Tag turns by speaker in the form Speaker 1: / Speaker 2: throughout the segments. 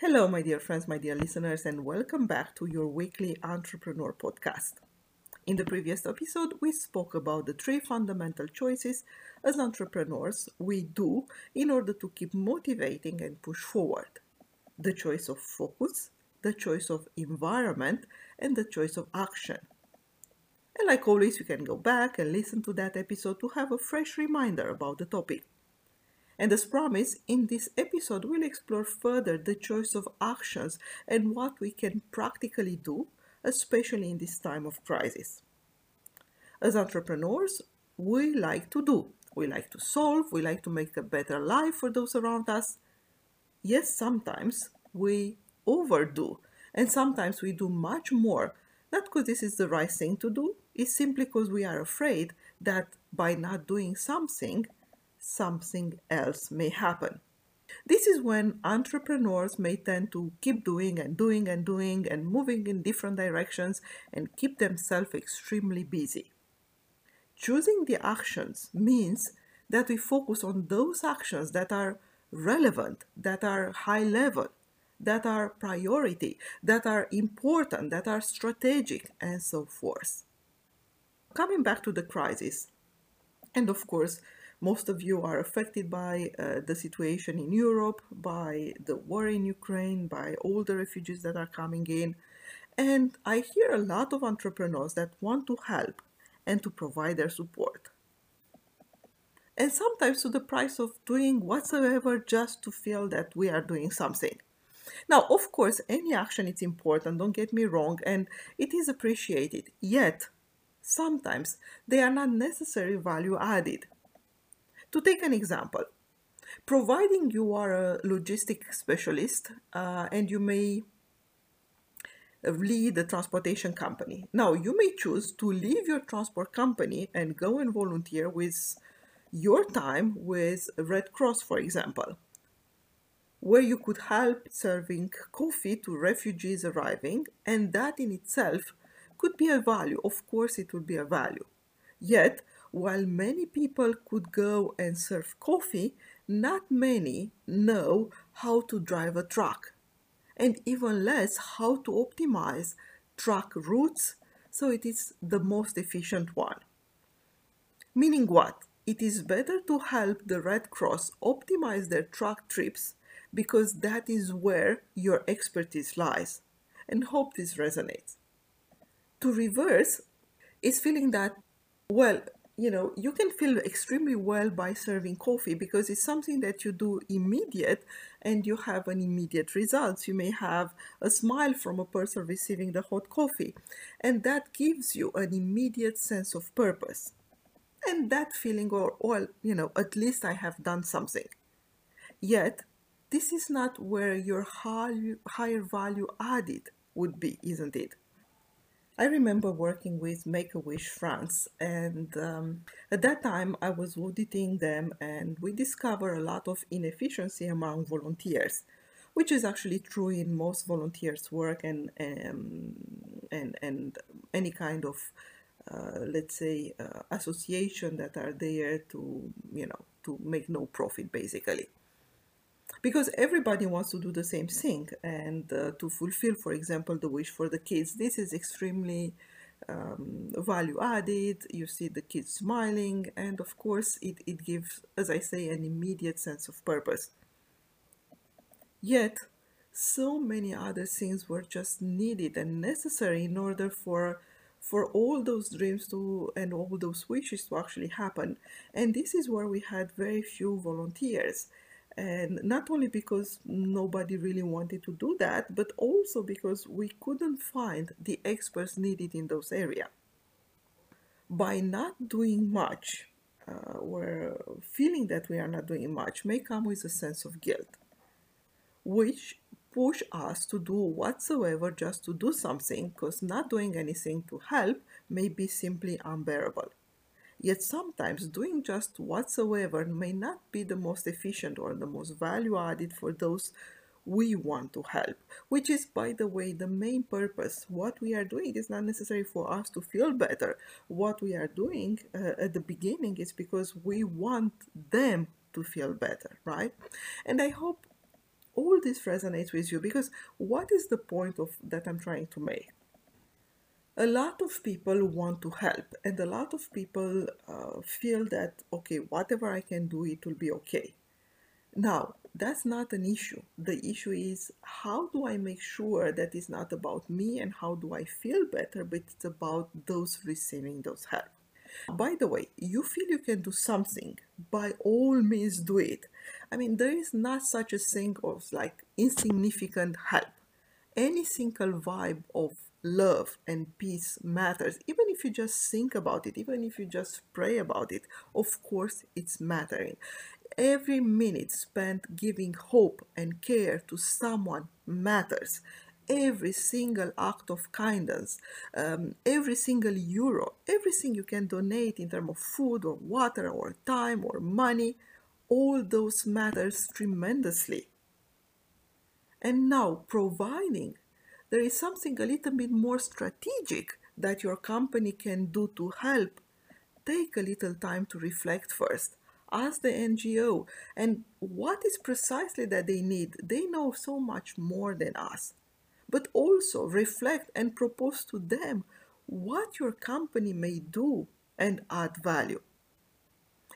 Speaker 1: Hello, my dear friends, my dear listeners, and welcome back to your weekly entrepreneur podcast. In the previous episode, we spoke about the three fundamental choices as entrepreneurs we do in order to keep motivating and push forward the choice of focus, the choice of environment, and the choice of action. And like always, you can go back and listen to that episode to have a fresh reminder about the topic. And as promised, in this episode, we'll explore further the choice of actions and what we can practically do especially in this time of crisis. As entrepreneurs, we like to do. We like to solve, we like to make a better life for those around us. Yes, sometimes we overdo, and sometimes we do much more, not because this is the right thing to do, it's simply because we are afraid that by not doing something, something else may happen. This is when entrepreneurs may tend to keep doing and doing and doing and moving in different directions and keep themselves extremely busy. Choosing the actions means that we focus on those actions that are relevant, that are high level, that are priority, that are important, that are strategic, and so forth. Coming back to the crisis, and of course, most of you are affected by uh, the situation in Europe, by the war in Ukraine, by all the refugees that are coming in. And I hear a lot of entrepreneurs that want to help and to provide their support. And sometimes to the price of doing whatsoever just to feel that we are doing something. Now, of course, any action is important, don't get me wrong, and it is appreciated. Yet, sometimes they are not necessarily value added. To take an example, providing you are a logistic specialist uh, and you may lead a transportation company. Now, you may choose to leave your transport company and go and volunteer with your time with Red Cross, for example, where you could help serving coffee to refugees arriving, and that in itself could be a value. Of course, it would be a value. Yet, while many people could go and serve coffee, not many know how to drive a truck and even less how to optimize truck routes so it is the most efficient one. Meaning what? It is better to help the Red Cross optimize their truck trips because that is where your expertise lies. And hope this resonates. To reverse is feeling that, well, you know you can feel extremely well by serving coffee because it's something that you do immediate and you have an immediate results. You may have a smile from a person receiving the hot coffee and that gives you an immediate sense of purpose. And that feeling or well you know at least i have done something. Yet this is not where your high, higher value added would be isn't it I remember working with Make a Wish France, and um, at that time I was auditing them, and we discovered a lot of inefficiency among volunteers, which is actually true in most volunteers' work and um, and and any kind of uh, let's say uh, association that are there to you know to make no profit basically because everybody wants to do the same thing and uh, to fulfill for example the wish for the kids. This is extremely um, value added. You see the kids smiling and of course it, it gives as i say an immediate sense of purpose. Yet so many other things were just needed and necessary in order for for all those dreams to and all those wishes to actually happen. And this is where we had very few volunteers and not only because nobody really wanted to do that but also because we couldn't find the experts needed in those areas by not doing much uh, or feeling that we are not doing much may come with a sense of guilt which push us to do whatsoever just to do something because not doing anything to help may be simply unbearable Yet sometimes doing just whatsoever may not be the most efficient or the most value added for those we want to help, which is, by the way, the main purpose. What we are doing is not necessary for us to feel better. What we are doing uh, at the beginning is because we want them to feel better, right? And I hope all this resonates with you because what is the point of that I'm trying to make? A lot of people want to help and a lot of people uh, feel that okay whatever i can do it will be okay. Now that's not an issue. The issue is how do i make sure that it's not about me and how do i feel better but it's about those receiving those help? By the way you feel you can do something by all means do it. I mean there is not such a thing of like insignificant help. Any single vibe of love and peace matters. Even if you just think about it even if you just pray about it of course it's mattering. Every minute spent giving hope and care to someone matters. Every single act of kindness um, every single euro everything you can donate in terms of food or water or time or money all those matters tremendously. And now providing there is something a little bit more strategic that your company can do to help, take a little time to reflect first. Ask the NGO and what is precisely that they need. They know so much more than us. But also reflect and propose to them what your company may do and add value.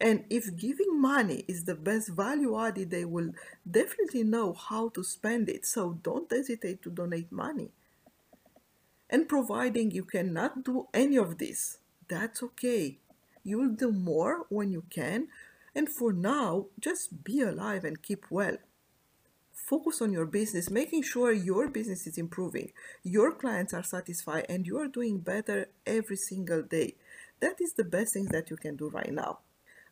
Speaker 1: And if giving money is the best value added, they will definitely know how to spend it. So don't hesitate to donate money. And providing you cannot do any of this, that's okay. You'll do more when you can. And for now, just be alive and keep well. Focus on your business, making sure your business is improving, your clients are satisfied, and you are doing better every single day. That is the best thing that you can do right now.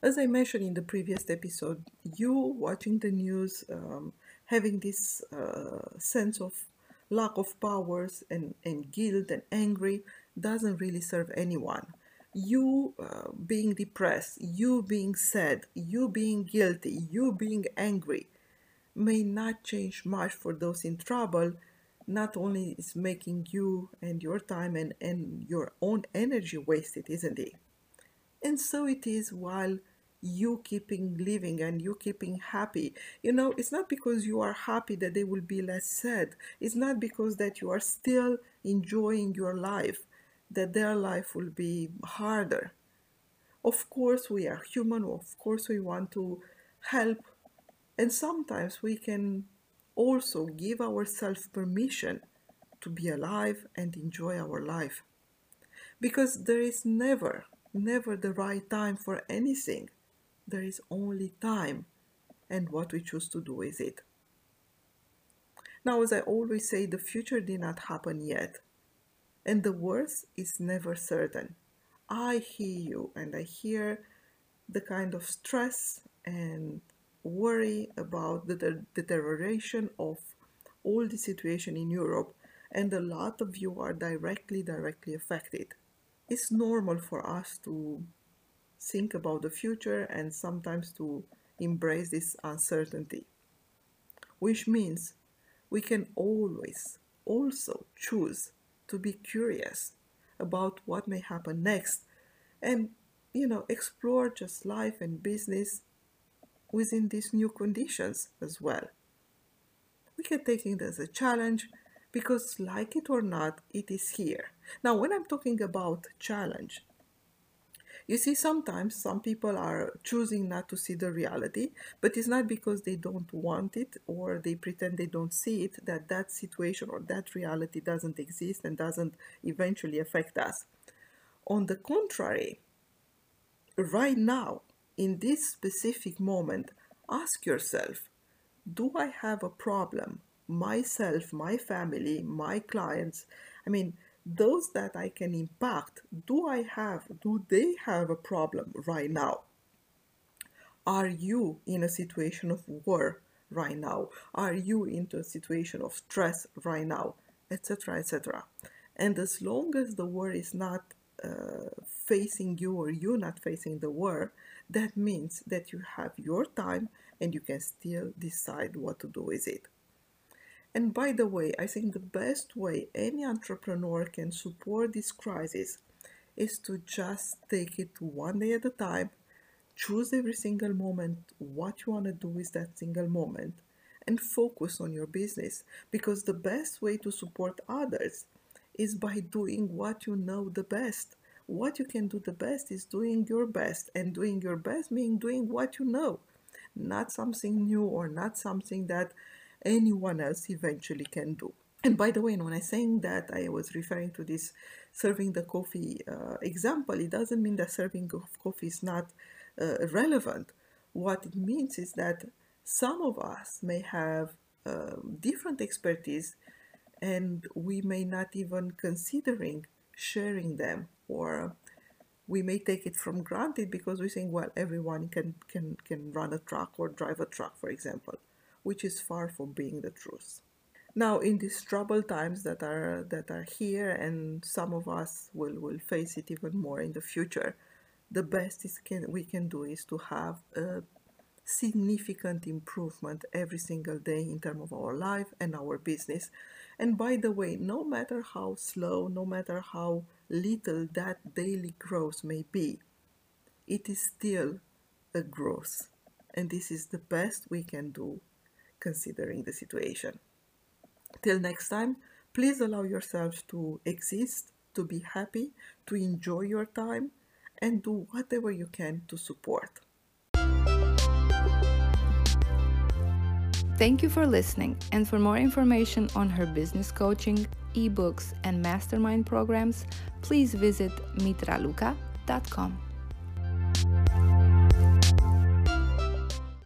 Speaker 1: As I mentioned in the previous episode, you watching the news, um, having this uh, sense of lack of powers and, and guilt and angry doesn't really serve anyone. You uh, being depressed, you being sad, you being guilty, you being angry may not change much for those in trouble. Not only is making you and your time and, and your own energy wasted, isn't it? And so it is while you keeping living and you keeping happy. You know it's not because you are happy that they will be less sad. It's not because that you are still enjoying your life that their life will be harder. Of course we are human of course we want to help and sometimes we can also give ourselves permission to be alive and enjoy our life. Because there is never never the right time for anything there is only time and what we choose to do with it. Now, as I always say, the future did not happen yet, and the worst is never certain. I hear you and I hear the kind of stress and worry about the de- deterioration of all the situation in Europe, and a lot of you are directly, directly affected. It's normal for us to think about the future and sometimes to embrace this uncertainty. Which means we can always also choose to be curious about what may happen next and you know explore just life and business within these new conditions as well. We can take it as a challenge because like it or not it is here. Now when I'm talking about challenge you see, sometimes some people are choosing not to see the reality, but it's not because they don't want it or they pretend they don't see it that that situation or that reality doesn't exist and doesn't eventually affect us. On the contrary, right now, in this specific moment, ask yourself do I have a problem? Myself, my family, my clients. I mean, those that I can impact, do I have, do they have a problem right now? Are you in a situation of war right now? Are you into a situation of stress right now? Etc. etc. And as long as the war is not uh, facing you or you not facing the war, that means that you have your time and you can still decide what to do with it. And by the way, I think the best way any entrepreneur can support this crisis is to just take it one day at a time, choose every single moment what you want to do with that single moment, and focus on your business. Because the best way to support others is by doing what you know the best. What you can do the best is doing your best, and doing your best means doing what you know, not something new or not something that anyone else eventually can do. And by the way, when I'm saying that, I was referring to this serving the coffee uh, example. It doesn't mean that serving of coffee is not uh, relevant. What it means is that some of us may have uh, different expertise and we may not even considering sharing them or we may take it from granted because we think well everyone can can can run a truck or drive a truck for example which is far from being the truth. Now, in these troubled times that are that are here, and some of us will, will face it even more in the future, the best is can, we can do is to have a significant improvement every single day in terms of our life and our business. And by the way, no matter how slow, no matter how little that daily growth may be, it is still a growth. And this is the best we can do considering the situation. Till next time, please allow yourself to exist, to be happy, to enjoy your time, and do whatever you can to support.
Speaker 2: Thank you for listening. And for more information on her business coaching, ebooks, and mastermind programs, please visit mitraluka.com.